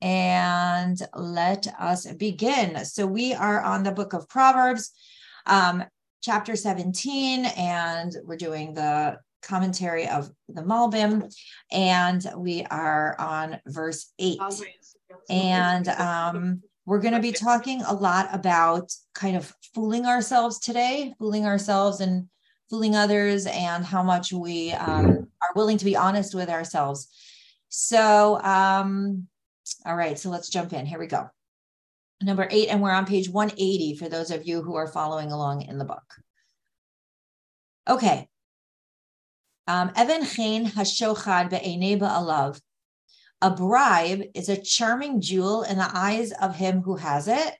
and let us begin. So we are on the book of Proverbs, um, chapter 17, and we're doing the commentary of the Malbim, and we are on verse 8. And um, we're going to be talking a lot about kind of fooling ourselves today, fooling ourselves and fooling others, and how much we um, are willing to be honest with ourselves. So, um, all right, so let's jump in. Here we go. Number eight, and we're on page 180 for those of you who are following along in the book. Okay. Um, Evan Chain Hashochad Be'enei Ba'alav. A bribe is a charming jewel in the eyes of him who has it.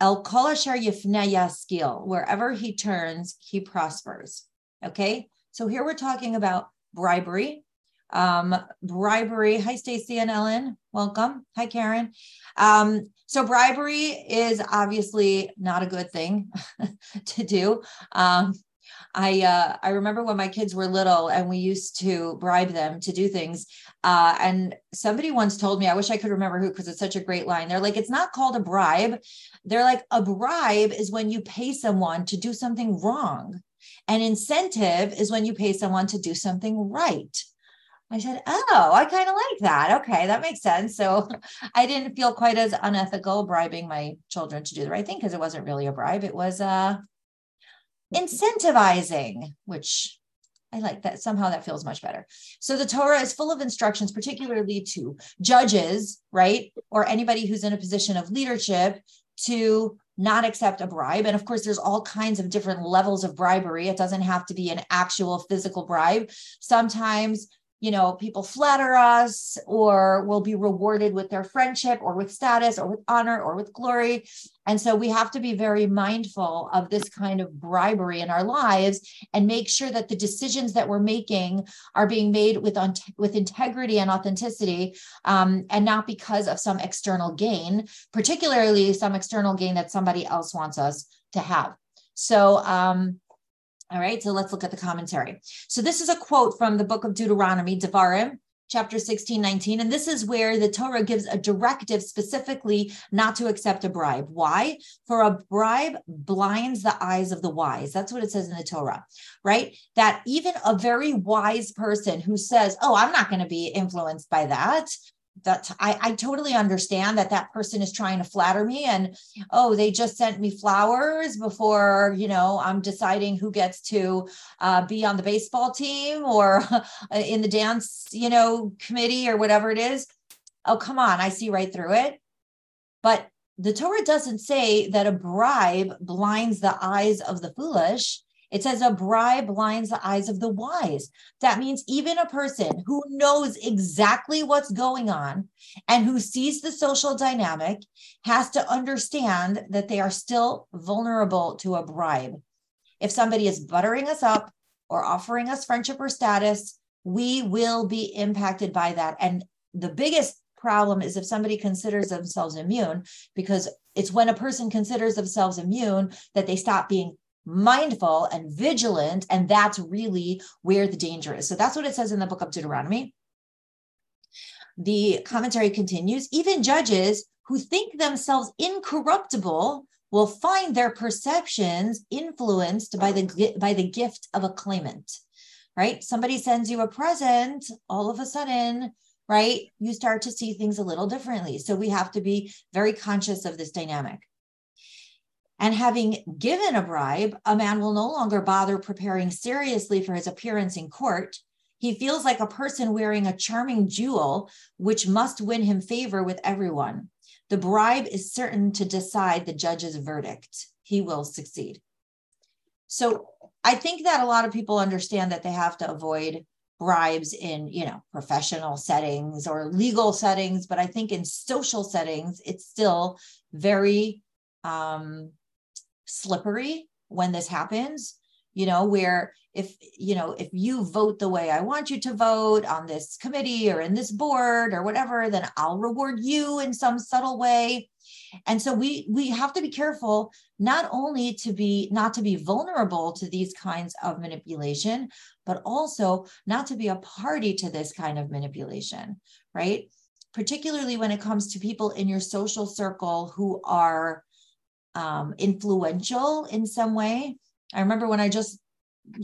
El Kolashar Yifne Yaskil. Wherever he turns, he prospers. Okay. So here we're talking about bribery um, bribery. Hi, Stacy and Ellen. Welcome. Hi, Karen. Um, so bribery is obviously not a good thing to do. Um, I uh, I remember when my kids were little and we used to bribe them to do things. Uh, and somebody once told me, I wish I could remember who because it's such a great line. They're like, it's not called a bribe. They're like, a bribe is when you pay someone to do something wrong. An incentive is when you pay someone to do something right. I said, Oh, I kind of like that. Okay, that makes sense. So I didn't feel quite as unethical bribing my children to do the right thing because it wasn't really a bribe. It was uh, incentivizing, which I like that. Somehow that feels much better. So the Torah is full of instructions, particularly to judges, right? Or anybody who's in a position of leadership to not accept a bribe. And of course, there's all kinds of different levels of bribery. It doesn't have to be an actual physical bribe. Sometimes you know, people flatter us or will be rewarded with their friendship or with status or with honor or with glory. And so we have to be very mindful of this kind of bribery in our lives and make sure that the decisions that we're making are being made with, with integrity and authenticity um, and not because of some external gain, particularly some external gain that somebody else wants us to have. So, um, all right, so let's look at the commentary. So this is a quote from the book of Deuteronomy, Devarim, chapter 16, 19. And this is where the Torah gives a directive specifically not to accept a bribe. Why? For a bribe blinds the eyes of the wise. That's what it says in the Torah, right? That even a very wise person who says, Oh, I'm not going to be influenced by that that I, I totally understand that that person is trying to flatter me and oh they just sent me flowers before you know i'm deciding who gets to uh, be on the baseball team or in the dance you know committee or whatever it is. Oh come on i see right through it. But the torah doesn't say that a bribe blinds the eyes of the foolish it says a bribe blinds the eyes of the wise. That means even a person who knows exactly what's going on and who sees the social dynamic has to understand that they are still vulnerable to a bribe. If somebody is buttering us up or offering us friendship or status, we will be impacted by that. And the biggest problem is if somebody considers themselves immune, because it's when a person considers themselves immune that they stop being mindful and vigilant. And that's really where the danger is. So that's what it says in the book of Deuteronomy. The commentary continues even judges who think themselves incorruptible will find their perceptions influenced by the by the gift of a claimant right somebody sends you a present all of a sudden right you start to see things a little differently so we have to be very conscious of this dynamic and having given a bribe, a man will no longer bother preparing seriously for his appearance in court. He feels like a person wearing a charming jewel, which must win him favor with everyone. The bribe is certain to decide the judge's verdict. He will succeed. So I think that a lot of people understand that they have to avoid bribes in you know professional settings or legal settings but i think in social settings it's still very um, slippery when this happens you know where if you know if you vote the way i want you to vote on this committee or in this board or whatever then i'll reward you in some subtle way. And so we we have to be careful not only to be not to be vulnerable to these kinds of manipulation but also not to be a party to this kind of manipulation right? Particularly when it comes to people in your social circle who are um, influential in some way. I remember when I just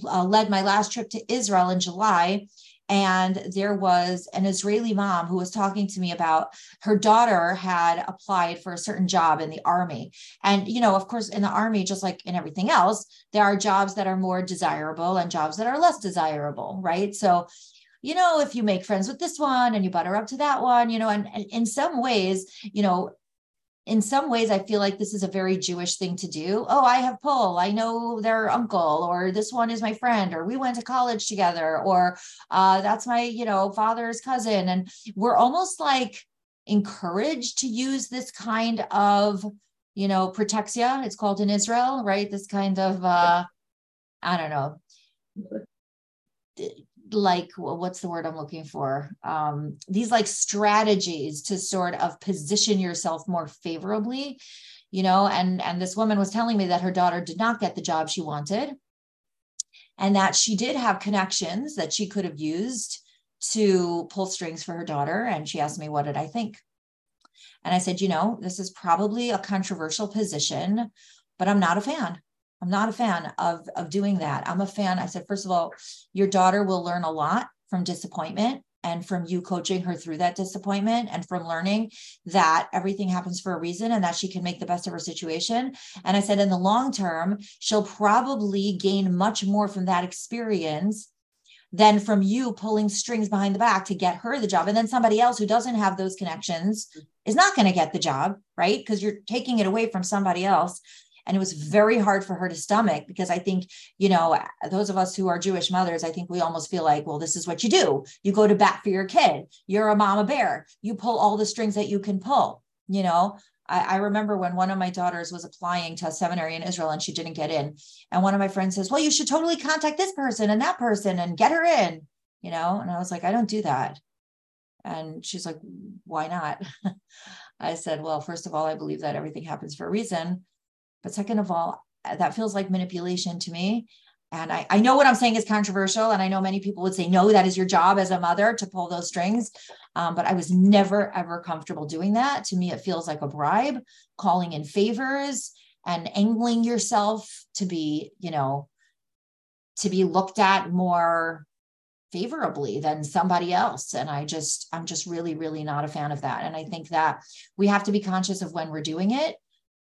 uh, led my last trip to Israel in July, and there was an Israeli mom who was talking to me about her daughter had applied for a certain job in the army. And, you know, of course, in the army, just like in everything else, there are jobs that are more desirable and jobs that are less desirable, right? So, you know, if you make friends with this one and you butter up to that one, you know, and, and in some ways, you know, in some ways i feel like this is a very jewish thing to do. Oh i have pull i know their uncle or this one is my friend or we went to college together or uh, that's my you know father's cousin. And we're almost like encouraged to use this kind of you know protexia. It's called in israel right? This kind of uh i don't know like what's the word i'm looking for? Um, these like strategies to sort of position yourself more favorably you know and and this woman was telling me that her daughter did not get the job she wanted and that she did have connections that she could have used to pull strings for her daughter and she asked me what did i think? And i said you know this is probably a controversial position but i'm not a fan I'm not a fan of, of doing that. I'm a fan. I said, first of all, your daughter will learn a lot from disappointment and from you coaching her through that disappointment and from learning that everything happens for a reason and that she can make the best of her situation. And I said, in the long term, she'll probably gain much more from that experience than from you pulling strings behind the back to get her the job. And then somebody else who doesn't have those connections is not going to get the job, right? Because you're taking it away from somebody else and it was very hard for her to stomach because i think you know those of us who are jewish mothers i think we almost feel like well this is what you do you go to bat for your kid you're a mama bear you pull all the strings that you can pull you know I, I remember when one of my daughters was applying to a seminary in Israel and she didn't get in. And one of my friends says, Well, you should totally contact this person and that person and get her in, you know? And I was like, I don't do that. And she's like, Why not? I said, Well, first of all, I believe that everything happens for a reason. But second of all, that feels like manipulation to me. And I, I know what I'm saying is controversial. And I know many people would say, no, that is your job as a mother to pull those strings. Um, but I was never, ever comfortable doing that. To me, it feels like a bribe, calling in favors and angling yourself to be, you know, to be looked at more favorably than somebody else and i just i'm just really really not a fan of that and i think that we have to be conscious of when we're doing it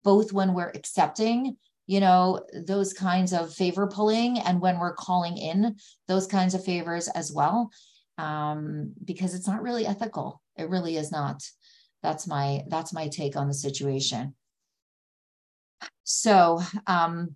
both when we're accepting you know those kinds of favor pulling and when we're calling in those kinds of favors as well. Um, because it's not really ethical. It really is not. That's my that's my take on the situation. So um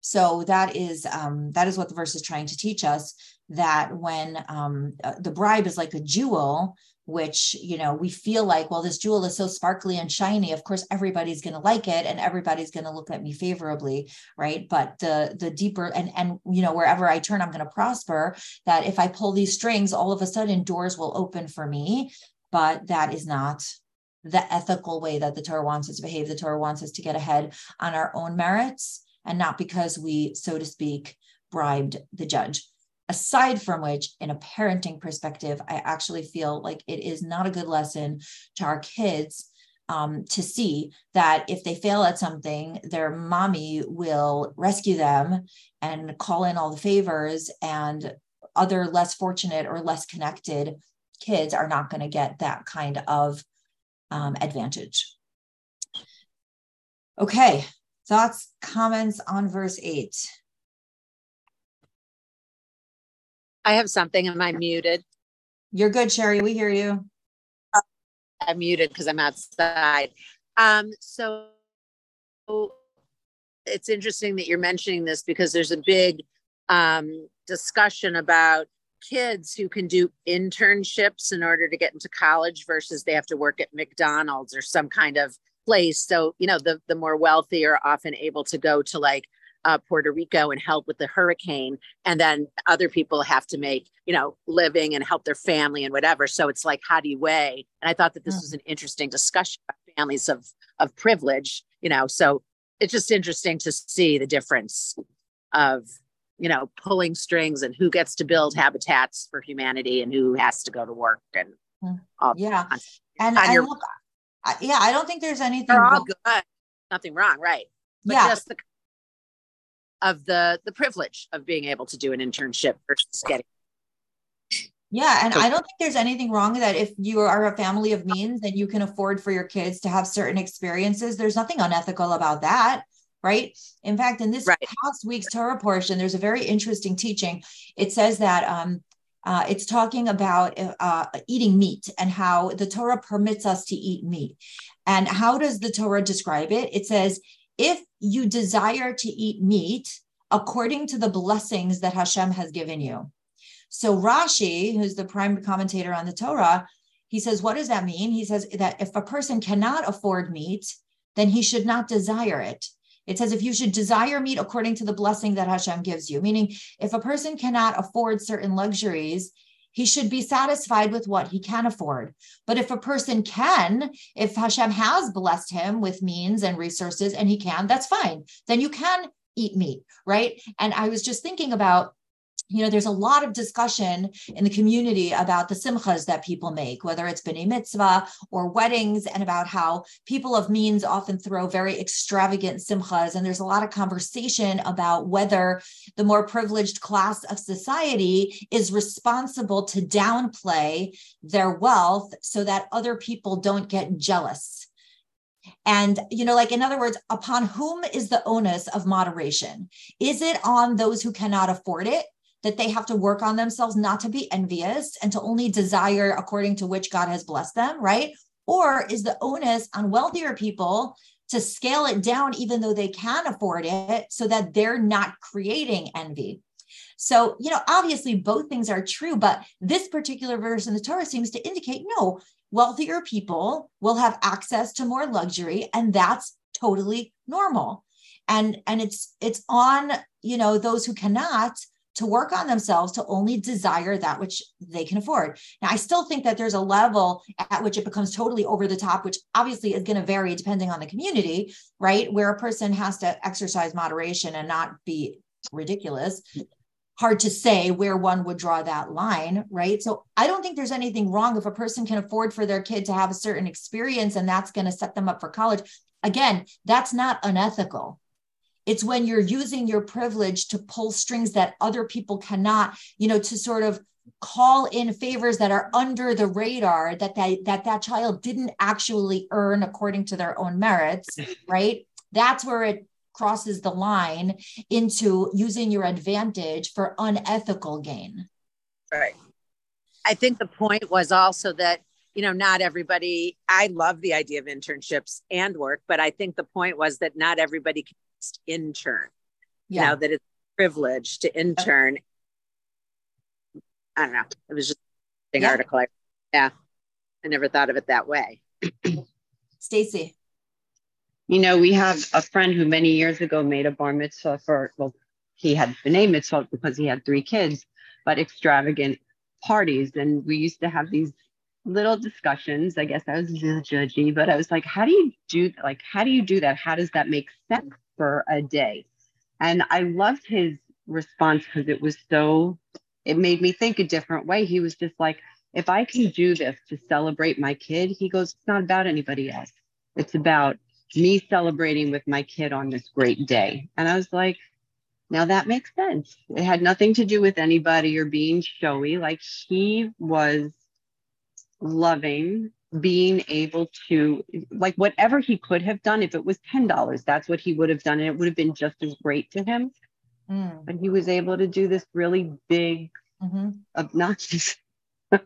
so that is um that is what the verse is trying to teach us that when um uh, the bribe is like a jewel which you know we feel like well this jewel is so sparkly and shiny of course everybody's going to like it and everybody's going to look at me favorably right? But the the deeper and and you know wherever i turn i'm going to prosper that if i pull these strings all of a sudden doors will open for me. But that is not the ethical way that the torah wants us to behave. The torah wants us to get ahead on our own merits and not because we so to speak bribed the judge aside from which in a parenting perspective i actually feel like it is not a good lesson to our kids um, to see that if they fail at something their mommy will rescue them and call in all the favors and other less fortunate or less connected kids are not going to get that kind of um, advantage. Okay thoughts comments on verse 8 I have something. Am I muted? You're good, Sherry. We hear you. I'm muted because I'm outside. Um, so it's interesting that you're mentioning this because there's a big um, discussion about kids who can do internships in order to get into college versus they have to work at McDonald's or some kind of place. So, you know, the the more wealthy are often able to go to like uh, Puerto Rico and help with the hurricane. And then other people have to make, you know, living and help their family and whatever. So it's like, how do you weigh? And I thought that this mm. was an interesting discussion about families of, of privilege, you know, so it's just interesting to see the difference of, you know, pulling strings and who gets to build habitats for humanity and who has to go to work and all yeah and, on and your- look, I, yeah i don't think there's anything they're all wrong- good nothing wrong right but yeah just the of the the privilege of being able to do an internship versus getting Yeah, and I don't think there's anything wrong with that if you are a family of means and you can afford for your kids to have certain experiences, there's nothing unethical about that, right? In fact, in this Right. past week's Torah portion, there's a very interesting teaching. It says that um, uh, it's talking about uh, eating meat and how the Torah permits us to eat meat. And how does the Torah describe it? It says, if you desire to eat meat according to the blessings that Hashem has given you. So Rashi, who's the prime commentator on the Torah, he says, what does that mean? He says that if a person cannot afford meat, then he should not desire it. It says if you should desire meat according to the blessing that Hashem gives you, meaning if a person cannot afford certain luxuries, he should be satisfied with what he can afford. But if a person can, if Hashem has blessed him with means and resources and he can, that's fine. Then you can eat meat, right? And I was just thinking about you know, there's a lot of discussion in the community about the simchas that people make, whether it's b'nai mitzvah or weddings, and about how people of means often throw very extravagant simchas. And there's a lot of conversation about whether the more privileged class of society is responsible to downplay their wealth so that other people don't get jealous. And, you know, like in other words, upon whom is the onus of moderation? Is it on those who cannot afford it? That they have to work on themselves not to be envious and to only desire according to which God has blessed them, right? Or is the onus on wealthier people to scale it down, even though they can afford it, so that they're not creating envy? So, you know, obviously both things are true, but this particular verse in the Torah seems to indicate no, wealthier people will have access to more luxury, and that's totally normal. And and it's it's on, you know, those who cannot to work on themselves to only desire that which they can afford. Now, I still think that there's a level at which it becomes totally over the top, which obviously is going to vary depending on the community, right? Where a person has to exercise moderation and not be ridiculous. Hard to say where one would draw that line, right? So I don't think there's anything wrong if a person can afford for their kid to have a certain experience and that's going to set them up for college. Again, that's not unethical it's when you're using your privilege to pull strings that other people cannot, you know, to sort of call in favors that are under the radar that that that, that child didn't actually earn according to their own merits, right? That's where it crosses the line into using your advantage for unethical gain. Right. I think the point was also that, you know, not everybody, I love the idea of internships and work, but I think the point was that not everybody can just intern. You Yeah. know, that it's a privilege to intern. I don't know. It was just an Yeah. article. I, yeah. I never thought of it that way. Stacy. You know, we have a friend who many years ago made a bar mitzvah for, well, he had the b'nai mitzvah because he had three kids, but extravagant parties. And we used to have these little discussions. I guess I was a little judgy, but I was like, how do you do like how do you do that? How does that make sense for a day? And I loved his response because it was so it made me think a different way. He was just like, if I can do this to celebrate my kid, he goes, it's not about anybody else. It's about me celebrating with my kid on this great day. And I was like, now that makes sense. It had nothing to do with anybody or being showy. Like he was loving being able to, like, whatever he could have done, if it was $10, that's what he would have done. And it would have been just as great to him. Mm, But he was able to do this really big, mhm. obnoxious.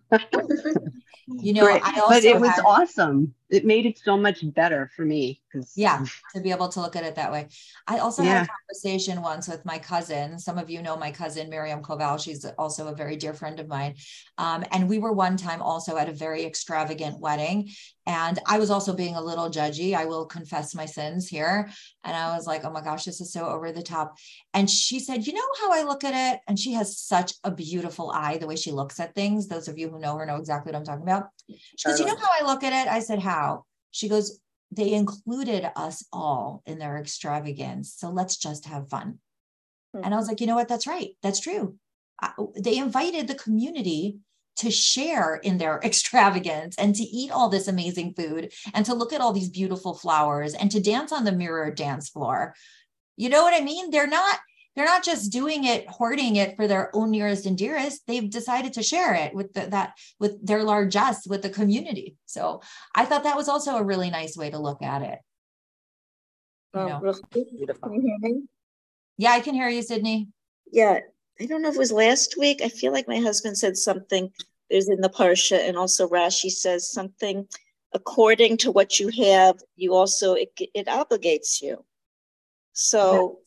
You know. I also but it was awesome. It made it so much better for me because Yeah. to be able to look at it that way. I also Yeah. had a conversation once with my cousin. Some of you know my cousin Miriam Koval. She's also a very dear friend of mine. Um, and we were one time also at a very extravagant wedding. And I was also being a little judgy. I will confess my sins here. And I was like, oh my gosh, this is so over the top. And she said, you know how I look at it? And she has such a beautiful eye, the way she looks at things. Those of you who know her know exactly what I'm talking about. She goes, you know how I look at it? I said, how? She goes, they included us all in their extravagance. So let's just have fun. Hmm. And I was like, you know what? That's right. That's true. I, they invited the community to share in their extravagance and to eat all this amazing food and to look at all these beautiful flowers and to dance on the mirror dance floor. You know what I mean? They're not they're not just doing it hoarding it for their own nearest and dearest. They've decided to share it with the, that with their largesse with the community. So i thought that was also a really nice way to look at it. You oh, know? Beautiful. Can you hear me? yeah i can hear you sydney. Yeah i don't know if it was last week. I feel like my husband said something there's in the parsha and also rashi says something according to what you have you also it, it obligates you. So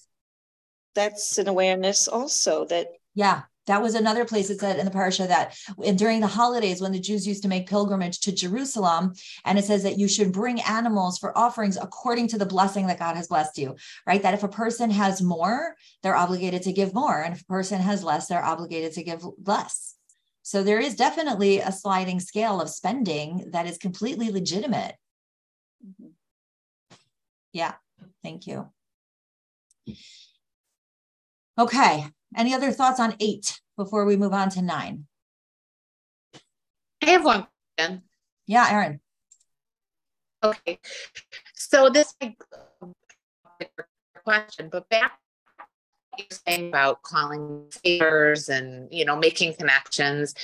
that's an awareness also that yeah that was another place it said in the parasha that during the holidays when the Jews used to make pilgrimage to Jerusalem, and it says that you should bring animals for offerings according to the blessing that God has blessed you, right? That if a person has more, they're obligated to give more. And if a person has less, they're obligated to give less. So there is definitely a sliding scale of spending that is completely legitimate. Mm-hmm. Yeah, thank you. Okay. Any other thoughts on eight before we move on to nine? I have one question. Yeah, Erin. Okay. So this question, but back you're saying about calling favors and you know making connections.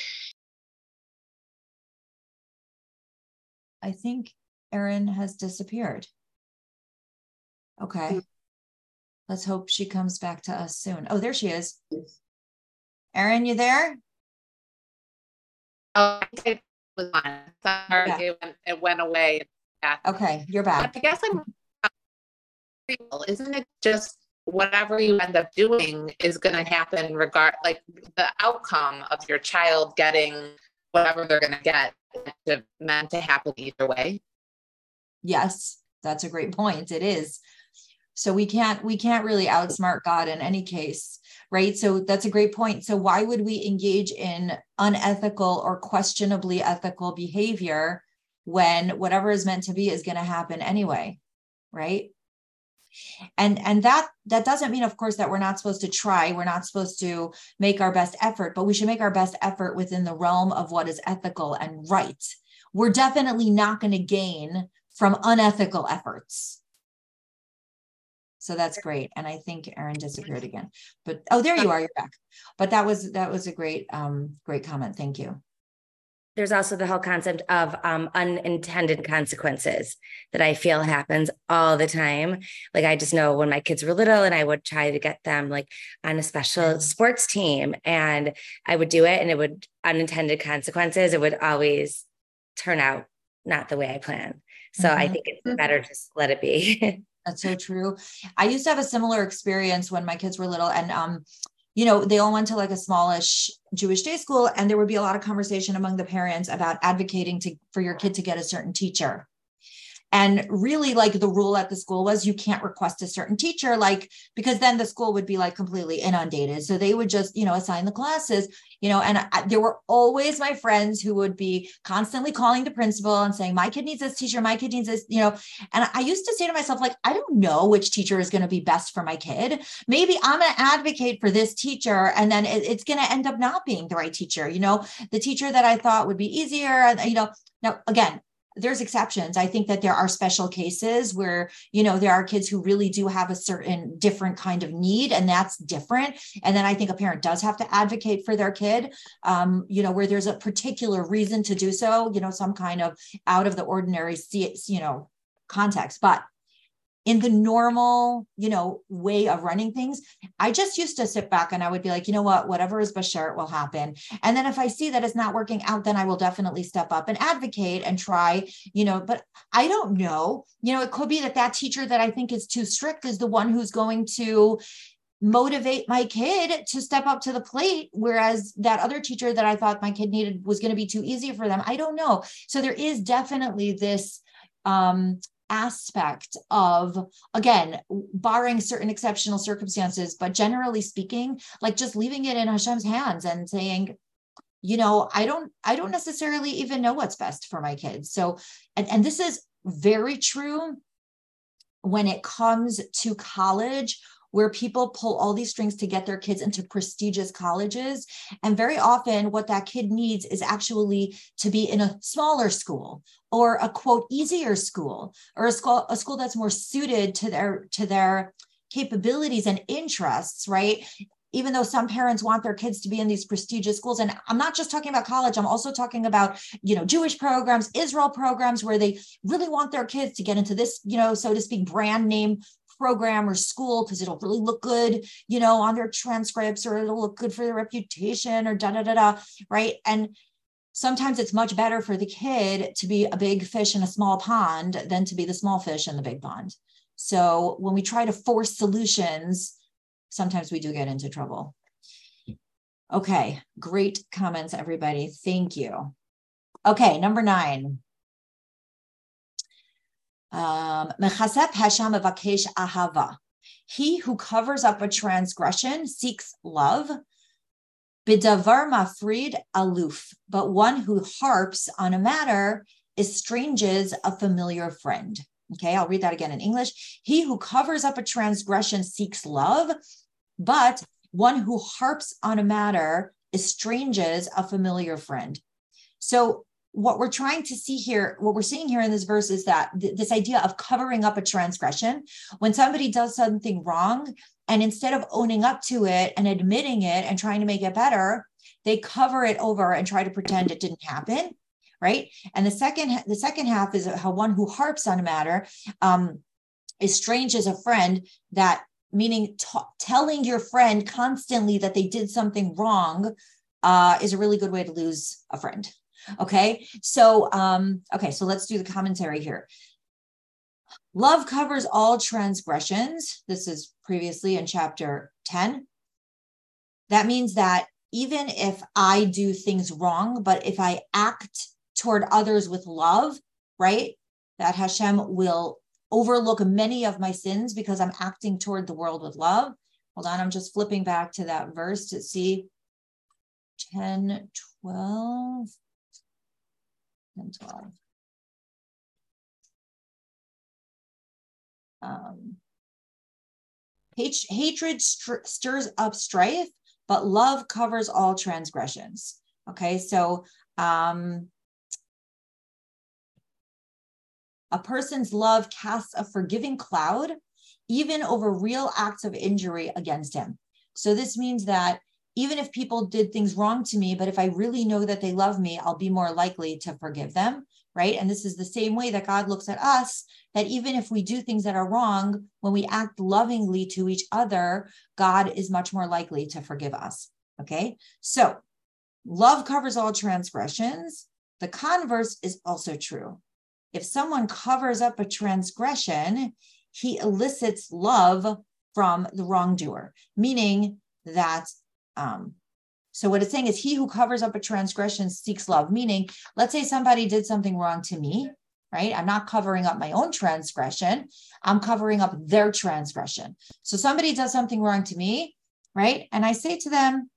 I think Erin has disappeared. Okay. Hmm. Let's hope she comes back to us soon. Oh, there she is. Erin, you there? Oh, it was on. Sorry, yeah. it, went, it, went, away. Yeah. Okay, you're back. I guess I'm. Isn't it just whatever you end up doing is going to happen regard like the outcome of your child getting whatever they're going to get meant to happen either way yes that's a great point it is so we can't we can't really outsmart god in any case right? So that's a great point. So why would we engage in unethical or questionably ethical behavior when whatever is meant to be is going to happen anyway right? And and that that doesn't mean of course that we're not supposed to try we're not supposed to make our best effort but we should make our best effort within the realm of what is ethical and right. We're definitely not going to gain from unethical efforts so that's great. And I think Erin disappeared again. But oh, there you are. You're back. But that was that was a great um great comment. Thank you. There's also the whole concept of um, unintended consequences that I feel happens all the time. Like I just know when my kids were little, and I would try to get them like on a special sports team, and I would do it, and it would unintended consequences. It would always turn out not the way I planned. So mm-hmm. I think it's better just let it be. That's so true. I used to have a similar experience when my kids were little, and um, you know, they all went to like a smallish Jewish day school, and there would be a lot of conversation among the parents about advocating to for your kid to get a certain teacher. And really, like the rule at the school was you can't request a certain teacher, like, because then the school would be like completely inundated. So they would just, you know, assign the classes, you know, and I, there were always my friends who would be constantly calling the principal and saying, my kid needs this teacher, my kid needs this, you know. And I used to say to myself, like, I don't know which teacher is going to be best for my kid. Maybe I'm going to advocate for this teacher, and then it, it's going to end up not being the right teacher, you know, the teacher that I thought would be easier. You know, now again, there's exceptions. I think that there are special cases where, you know, there are kids who really do have a certain different kind of need, and that's different. And then I think a parent does have to advocate for their kid, um, you know, where there's a particular reason to do so, you know, some kind of out of the ordinary, you know, context. But in the normal, you know, way of running things, I just used to sit back and I would be like, you know what, whatever is bashert will happen. And then if I see that it's not working out, then I will definitely step up and advocate and try, you know, but I don't know, you know, it could be that that teacher that I think is too strict is the one who's going to motivate my kid to step up to the plate whereas that other teacher that i thought my kid needed was going to be too easy for them i don't know. So there is definitely this um aspect of again barring certain exceptional circumstances but generally speaking like just leaving it in hashem's hands and saying you know i don't i don't necessarily even know what's best for my kids. So and, and this is very true when it comes to college where people pull all these strings to get their kids into prestigious colleges. And very often, what that kid needs is actually to be in a smaller school or a quote easier school or a school a school that's more suited to their to their capabilities and interests right? Even though some parents want their kids to be in these prestigious schools. And i'm not just talking about college. I'm also talking about you know jewish programs israel programs where they really want their kids to get into this you know so to speak brand name program or school because it'll really look good you know on their transcripts or it'll look good for their reputation or da da da da right and sometimes it's much better for the kid to be a big fish in a small pond than to be the small fish in the big pond so when we try to force solutions sometimes we do get into trouble. Okay, great comments, everybody. Thank you. Okay, number nine. Um, he who covers up a transgression seeks love. Bidavar mafrid aluf, but one who harps on a matter estranges a familiar friend. Okay, I'll read that again in English. He who covers up a transgression seeks love, but one who harps on a matter estranges a familiar friend. So, what we're trying to see here, what we're seeing here in this verse is that th- this idea of covering up a transgression, when somebody does something wrong, and instead of owning up to it and admitting it and trying to make it better, they cover it over and try to pretend it didn't happen right and the second the second half is how one who harps on a matter um, estranges a friend that meaning t- telling your friend constantly that they did something wrong uh, is a really good way to lose a friend. Okay. So, um, okay. So let's do the commentary here. Love covers all transgressions. This is previously in chapter 10. That means that even if I do things wrong, but if I act toward others with love, right, that Hashem will overlook many of my sins because I'm acting toward the world with love. Hold on, I'm just flipping back to that verse to see 10, 12, 10, 12. Um, hatred stirs up strife, but love covers all transgressions. Okay, so um, A person's love casts a forgiving cloud, even over real acts of injury against him. So this means that even if people did things wrong to me, but if I really know that they love me, I'll be more likely to forgive them. Right. And this is the same way that God looks at us, that even if we do things that are wrong, when we act lovingly to each other, God is much more likely to forgive us. Okay. So love covers all transgressions. The converse is also true if someone covers up a transgression, he elicits love from the wrongdoer, meaning that. Um, so, what it's saying is, he who covers up a transgression seeks love, meaning, let's say somebody did something wrong to me, right? I'm not covering up my own transgression, I'm covering up their transgression. So, somebody does something wrong to me, right? And I say to them,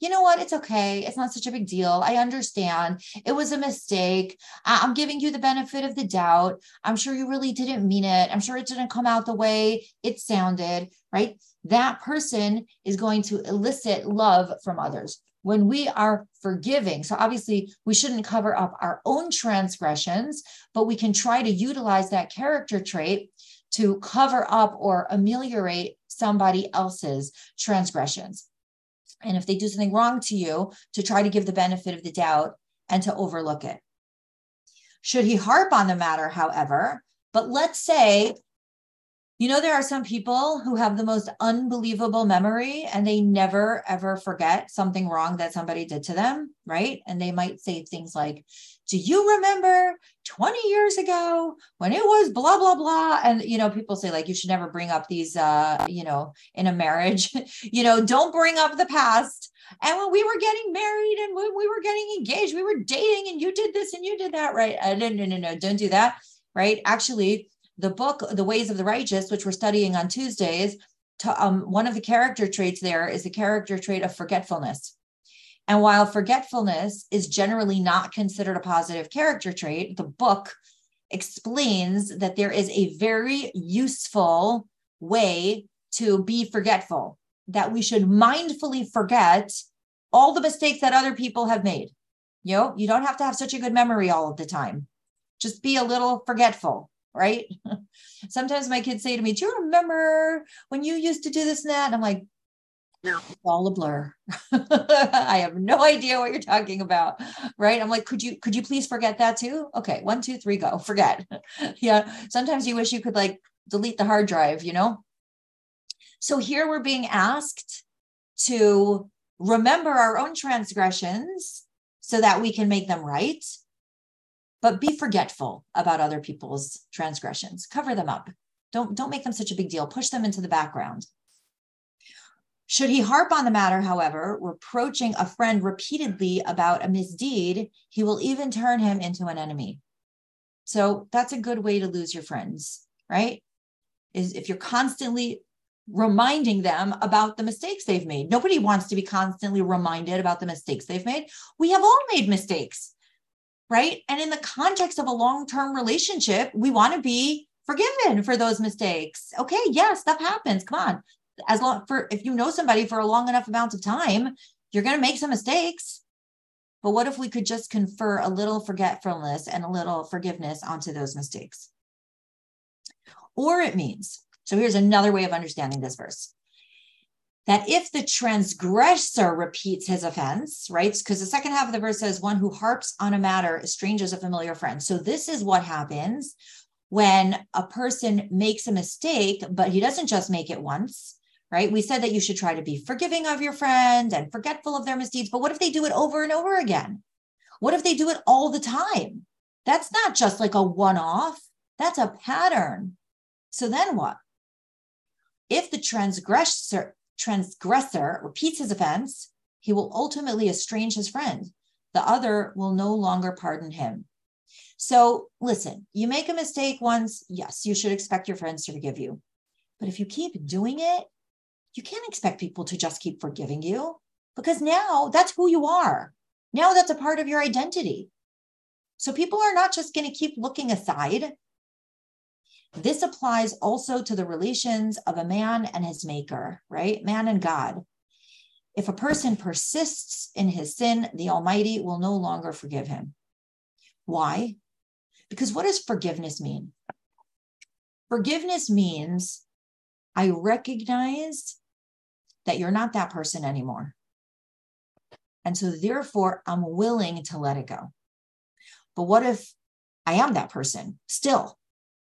you know what? It's okay. It's not such a big deal. I understand. It was a mistake. I- am giving you the benefit of the doubt. I'm sure you really didn't mean it. I'm sure it didn't come out the way it sounded, right? That person is going to elicit love from others. When we are forgiving, so obviously we shouldn't cover up our own transgressions, but we can try to utilize that character trait to cover up or ameliorate somebody else's transgressions and if they do something wrong to you, to try to give the benefit of the doubt and to overlook it. Should he harp on the matter, however, but let's say you know, there are some people who have the most unbelievable memory and they never ever forget something wrong that somebody did to them, right? And they might say things like, Do you remember 20 years ago when it was blah, blah, blah? And, you know, people say, like, you should never bring up these, uh, you know, in a marriage, you know, don't bring up the past. And when we were getting married and when we were getting engaged, we were dating and you did this and you did that, right? Uh, no, no, no, no, don't do that, right? Actually, the book, The Ways of the Righteous, which we're studying on Tuesdays, to, um, one of the character traits there is the character trait of forgetfulness. And while forgetfulness is generally not considered a positive character trait, the book explains that there is a very useful way to be forgetful, that we should mindfully forget all the mistakes that other people have made. You know, you don't have to have such a good memory all of the time. Just be a little forgetful, right? Sometimes my kids say to me, Do you remember when you used to do this and that? And I'm like, No, it's all a blur. I have no idea what you're talking about. Right. I'm like, could you could you please forget that too? Okay, one, two, three, go. Forget. yeah. Sometimes you wish you could like delete the hard drive, you know? So here we're being asked to remember our own transgressions so that we can make them right, but be forgetful about other people's transgressions. Cover them up. Don't, don't make them such a big deal. Push them into the background. Should he harp on the matter, however, reproaching a friend repeatedly about a misdeed, he will even turn him into an enemy. So that's a good way to lose your friends, right? Is if you're constantly reminding them about the mistakes they've made. Nobody wants to be constantly reminded about the mistakes they've made. We have all made mistakes, right? And in the context of a long term relationship, we want to be forgiven for those mistakes. Okay, yeah, stuff happens. Come on. As long for if you know somebody for a long enough amount of time, you're going to make some mistakes. But what if we could just confer a little forgetfulness and a little forgiveness onto those mistakes? Or it means so here's another way of understanding this verse that if the transgressor repeats his offense, right? Because the second half of the verse says, one who harps on a matter estranges a familiar friend. So this is what happens when a person makes a mistake, but he doesn't just make it once, right? We said that you should try to be forgiving of your friend and forgetful of their misdeeds. But what if they do it over and over again? What if they do it all the time? That's not just like a one off, that's a pattern. So then what? If the transgressor, transgressor repeats his offense, he will ultimately estrange his friend. The other will no longer pardon him. So listen, you make a mistake once, yes, you should expect your friends to forgive you. But if you keep doing it, you can't expect people to just keep forgiving you because now that's who you are. Now that's a part of your identity. So people are not just going to keep looking aside. This applies also to the relations of a man and his maker, right? Man and God. If a person persists in his sin, the Almighty will no longer forgive him. Why? Because what does forgiveness mean? Forgiveness means I recognize that you're not that person anymore. And so, therefore, I'm willing to let it go. But what if I am that person still?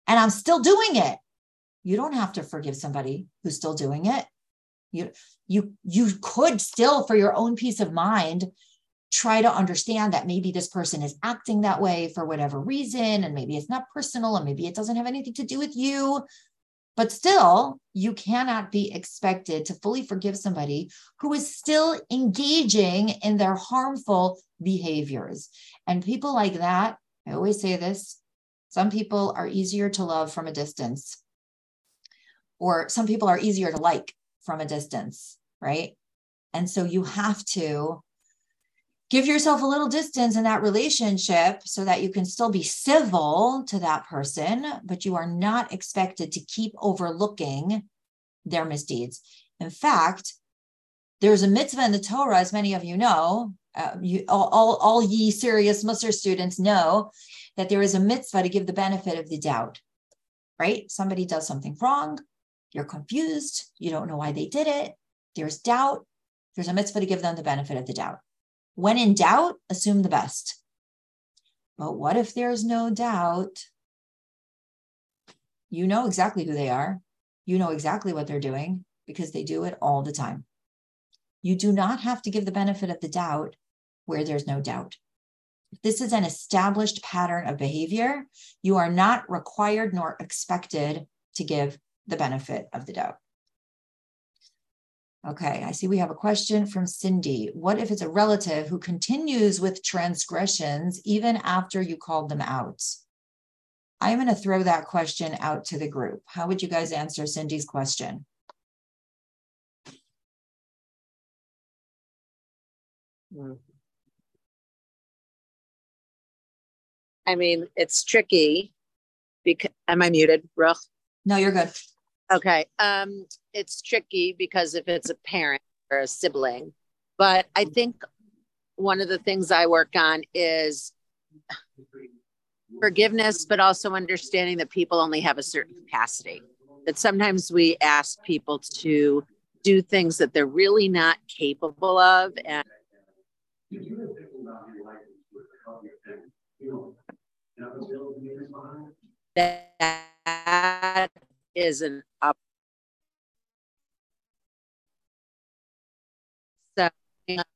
And I'm still doing it. You don't have to forgive somebody who's still doing it. You you you could still for your own peace of mind try to understand that maybe this person is acting that way for whatever reason and maybe it's not personal and maybe it doesn't have anything to do with you. But still, you cannot be expected to fully forgive somebody who is still engaging in their harmful behaviors. And people like that, I always say this some people are easier to love from a distance, or some people are easier to like from a distance, right? And so you have to give yourself a little distance in that relationship so that you can still be civil to that person, but you are not expected to keep overlooking their misdeeds. In fact, there's a mitzvah in the Torah, as many of you know, uh, you, all, all, all ye serious Musar students know that there is a mitzvah to give the benefit of the doubt, right? Somebody does something wrong, you're confused, you don't know why they did it, there's doubt. There's a mitzvah to give them the benefit of the doubt. When in doubt, assume the best. But what if there's no doubt? You know exactly who they are. You know exactly what they're doing because they do it all the time. You do not have to give the benefit of the doubt where there's no doubt. This is an established pattern of behavior, you are not required nor expected to give the benefit of the doubt. Okay, I see we have a question from Cindy. What if it's a relative who continues with transgressions even after you called them out? I'm going to throw that question out to the group. How would you guys answer Cindy's question? Hmm. I mean, it's tricky because am I muted? No, you're good. Okay. Um, it's tricky because if it's a parent or a sibling, but I think one of the things I work on is forgiveness, but also understanding that people only have a certain capacity. That sometimes we ask people to do things that they're really not capable of. And that is an up. So,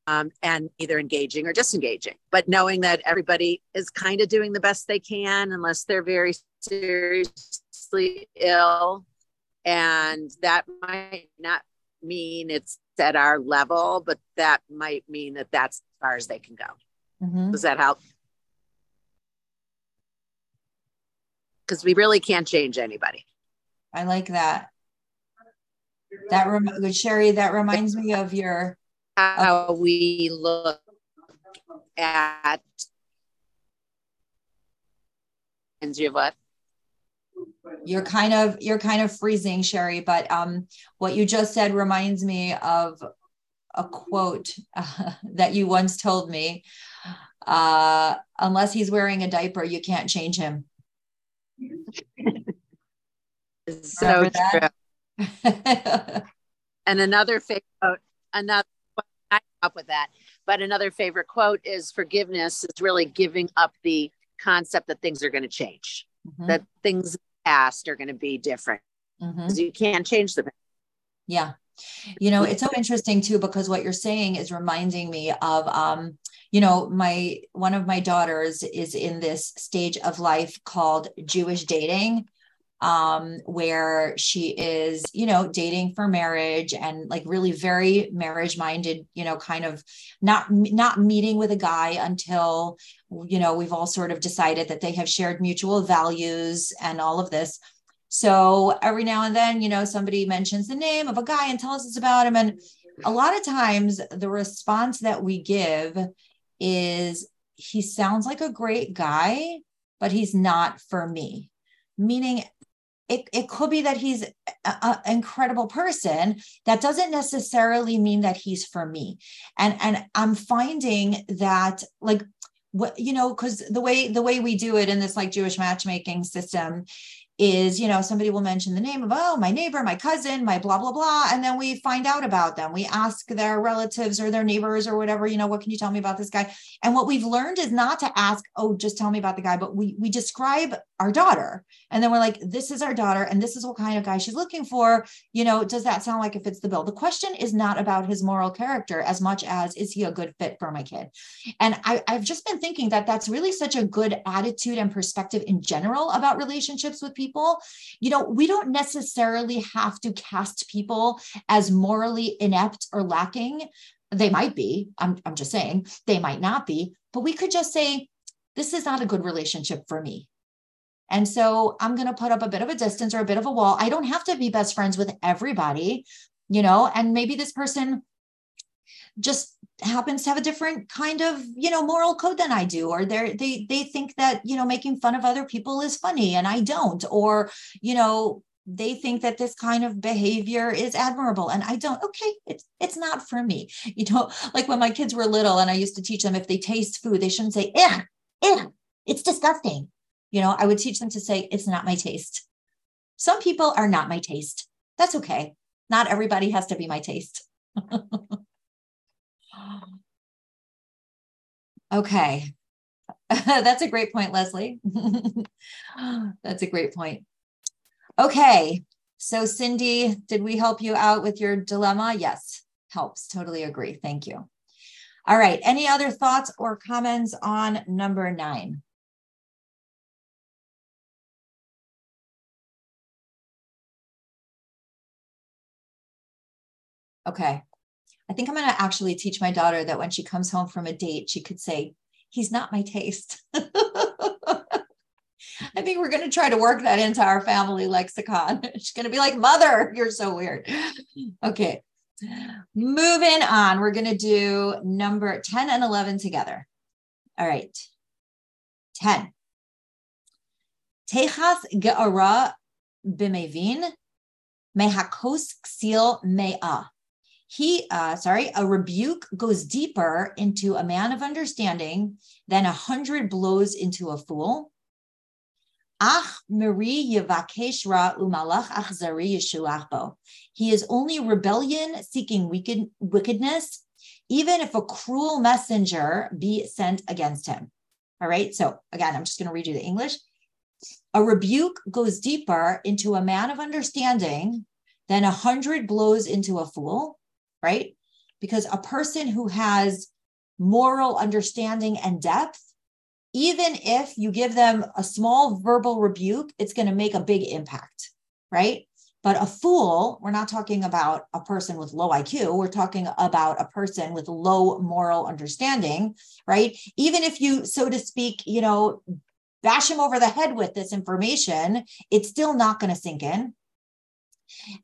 um, and either engaging or disengaging, but knowing that everybody is kind of doing the best they can, unless they're very seriously ill. And that might not mean it's at our level, but that might mean that that's as far as they can go. Mhm. Does that help? Because we really can't change anybody. I like that. That rem- Sherry, that reminds me of your How we look at and you what you're kind of you're kind of freezing sherry but um what you just said reminds me of a quote uh, that you once told me uh unless he's wearing a diaper you can't change him So true. And another favorite, another I up with that, but another favorite quote is forgiveness is really giving up the concept that things are going to change, Mhm, that things in the past are going to be different mhm. because you can't change them. Yeah. You know, it's so interesting too, because what you're saying is reminding me of, um, you know, my one of my daughters is in this stage of life called Jewish dating, um, where she is, you know, dating for marriage and like really very marriage minded, you know, kind of not not meeting with a guy until, you know, we've all sort of decided that they have shared mutual values and all of this. So every now and then, you know, somebody mentions the name of a guy and tells us about him. And a lot of times the response that we give is he sounds like a great guy, but he's not for me. Meaning it, it could be that he's an incredible person. That doesn't necessarily mean that he's for me. And and I'm finding that like what you know, because the way the way we do it in this like Jewish matchmaking system is you know somebody will mention the name of oh my neighbor my cousin my blah blah blah and then we find out about them. We ask their relatives or their neighbors or whatever you know what can you tell me about this guy? And what we've learned is not to ask oh just tell me about the guy but we we describe our daughter. And then we're like this is our daughter and this is what kind of guy she's looking for. You know does that sound like it fits the bill? The question is not about his moral character as much as is he a good fit for my kid? And I, i've just been thinking that that's really such a good attitude and perspective in general about relationships with people you know we don't necessarily have to cast people as morally inept or lacking they might be I'm, I'm just saying they might not be but we could just say this is not a good relationship for me and so I'm going to put up a bit of a distance or a bit of a wall. I don't have to be best friends with everybody, you know, and maybe this person just happens to have a different kind of you know moral code than i do or they they they think that you know making fun of other people is funny and i don't or you know they think that this kind of behavior is admirable and i don't. Okay it's it's not for me. You know like when my kids were little and i used to teach them if they taste food they shouldn't say eh eh it's disgusting. You know i would teach them to say it's not my taste. Some people are not my taste. That's okay. Not everybody has to be my taste Okay. That's a great point, Leslie. That's a great point. Okay. So, Cindy, did we help you out with your dilemma? Yes, helps. Totally agree. Thank you. All right. Any other thoughts or comments on number nine? Okay. I think I'm going to actually teach my daughter that when she comes home from a date, she could say, He's not my taste. I think we're going to try to work that into our family lexicon. She's going to be like, Mother, you're so weird. Okay. Moving on, we're going to do number 10 and 11 together. All right. 10. Techas ge'ara b'mevin Mehakos ksil mea. He, uh, sorry, a rebuke goes deeper into a man of understanding than a hundred blows into a fool. He is only rebellion seeking wicked, wickedness, even if a cruel messenger be sent against him. All right. So again, I'm just going to read you the English. A rebuke goes deeper into a man of understanding than a hundred blows into a fool, right? Because a person who has moral understanding and depth even if you give them a small verbal rebuke, it's going to make a big impact, right? But a fool, we're not talking about a person with low IQ. We're talking about a person with low moral understanding, right? Even if you, so to speak, you know, bash him over the head with this information, it's still not going to sink in.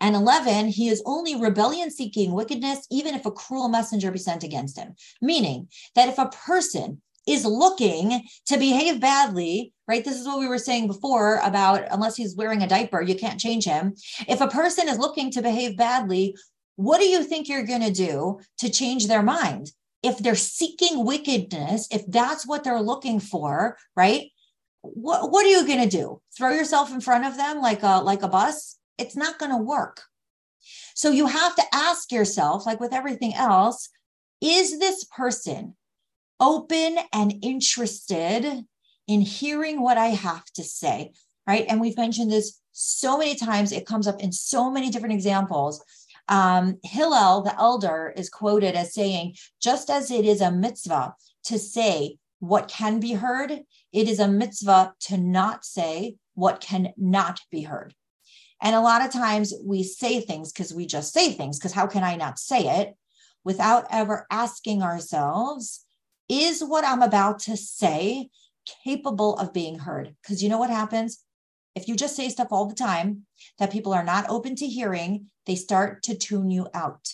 And 11, he is only rebellion seeking wickedness, even if a cruel messenger be sent against him. Meaning that if a person is looking to behave badly, right? This is what we were saying before about unless he's wearing a diaper, you can't change him. If a person is looking to behave badly, what do you think you're going to do to change their mind? If they're seeking wickedness, if that's what they're looking for, right? What, what are you going to do? Throw yourself in front of them like a like a bus? It's not going to work. So you have to ask yourself, like with everything else, is this person open and interested in hearing what I have to say, right? And we've mentioned this so many times, it comes up in so many different examples. Um, Hillel, the elder, is quoted as saying, just as it is a mitzvah to say what can be heard, it is a mitzvah to not say what can not be heard. And a lot of times we say things because we just say things, because how can I not say it without ever asking ourselves, is what I'm about to say capable of being heard? Because you know what happens? If you just say stuff all the time that people are not open to hearing, they start to tune you out.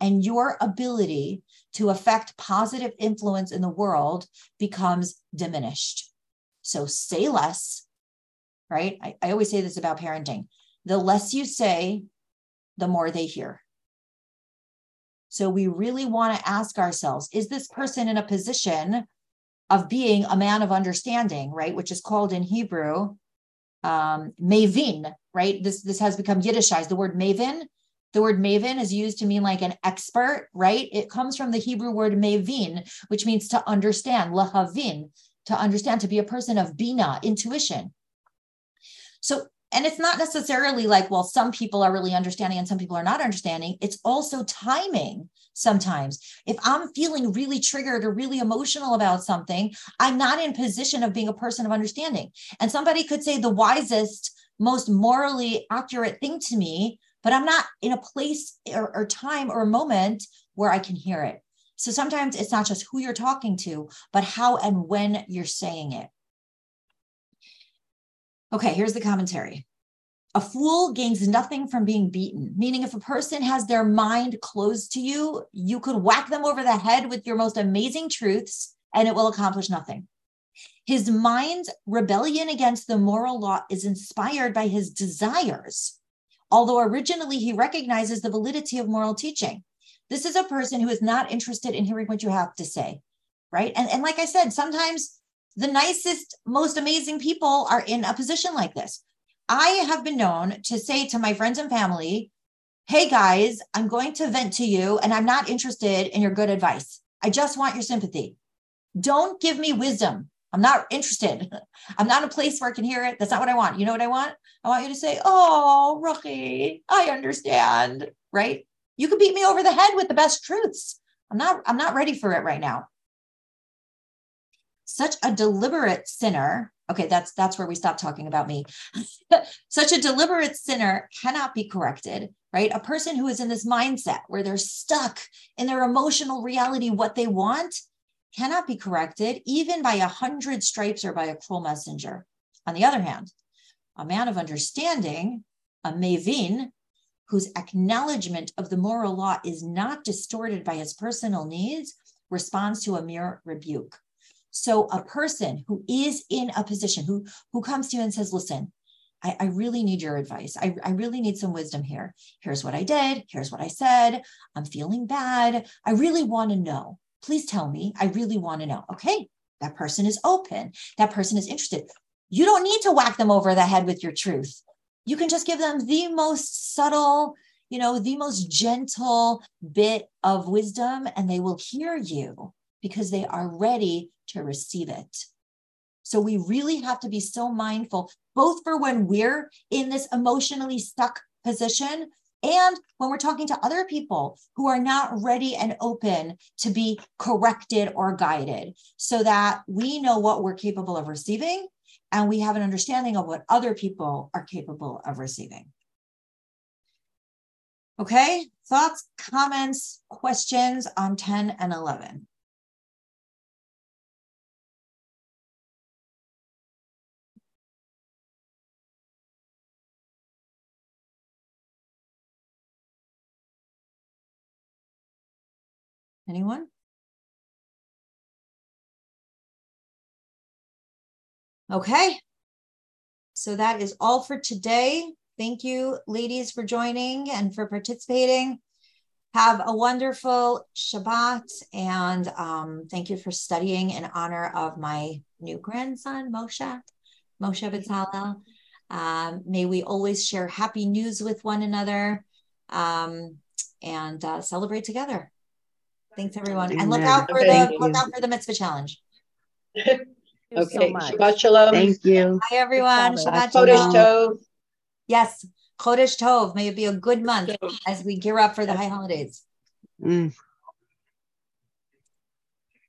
And your ability to affect positive influence in the world becomes diminished. So say less, right? I, I always say this about parenting the less you say, the more they hear. So we really want to ask ourselves is this person in a position of being a man of understanding, right? Which is called in Hebrew um, mavin, right? This, this has become Yiddishized. The word maven, the word maven is used to mean like an expert, right? It comes from the Hebrew word mavin, which means to understand, lahavin, to understand, to be a person of bina, intuition. So and it's not necessarily like well some people are really understanding and some people are not understanding. It's also timing sometimes. If i'm feeling really triggered or really emotional about something i'm not in position of being a person of understanding. And somebody could say the wisest most morally accurate thing to me but i'm not in a place or, or time or moment where i can hear it. So sometimes it's not just who you're talking to but how and when you're saying it Okay, here's the commentary. A fool gains nothing from being beaten, meaning if a person has their mind closed to you, you could whack them over the head with your most amazing truths and it will accomplish nothing. His mind's rebellion against the moral law is inspired by his desires, although originally he recognizes the validity of moral teaching. This is a person who is not interested in hearing what you have to say, right? And, and like I said, sometimes the nicest, most amazing people are in a position like this. I have been known to say to my friends and family, Hey guys, I'm going to vent to you and I'm not interested in your good advice. I just want your sympathy. Don't give me wisdom. I'm not interested. I'm not in a place where I can hear it. That's not what I want. You know what I want? I want you to say, Oh, Ruchi, I understand. Right? You could beat me over the head with the best truths. I'm not, I'm not ready for it right now such a deliberate sinner. Okay that's that's where we stop talking about me. Such a deliberate sinner cannot be corrected right? A person who is in this mindset where they're stuck in their emotional reality what they want cannot be corrected even by a hundred stripes or by a cruel messenger. On the other hand a man of understanding a mavin whose acknowledgement of the moral law is not distorted by his personal needs responds to a mere rebuke so a person who is in a position who who comes to you and says, "Listen, I, I really need your advice. I, I really need some wisdom here. Here's what I did. Here's what I said. I'm feeling bad. I really want to know. Please tell me. I really want to know. Okay. That person is open. That person is interested. You don't need to whack them over the head with your truth. You can just give them the most subtle, you know, the most gentle bit of wisdom, and they will hear you because they are ready to receive it. So we really have to be so mindful, both for when we're in this emotionally stuck position and when we're talking to other people who are not ready and open to be corrected or guided, so that we know what we're capable of receiving and we have an understanding of what other people are capable of receiving. Okay, thoughts, comments, questions on 10 and 11? Anyone? Okay. So that is all for today. Thank you, ladies, for joining and for participating. Have a wonderful Shabbat and um, thank you for studying in honor of my new grandson, Moshe, Moshe Betzalel. Um, may we always share happy news with one another um, and uh, celebrate together. Thanks, everyone. And look out for the look out for the mitzvah challenge. Okay, Shabbat Shalom. Thank you. Hi, everyone. Shabbat Chodesh Shalom. Tov. Yes, Chodesh Tov. May it be a good month as we gear up for the high holidays. Mm.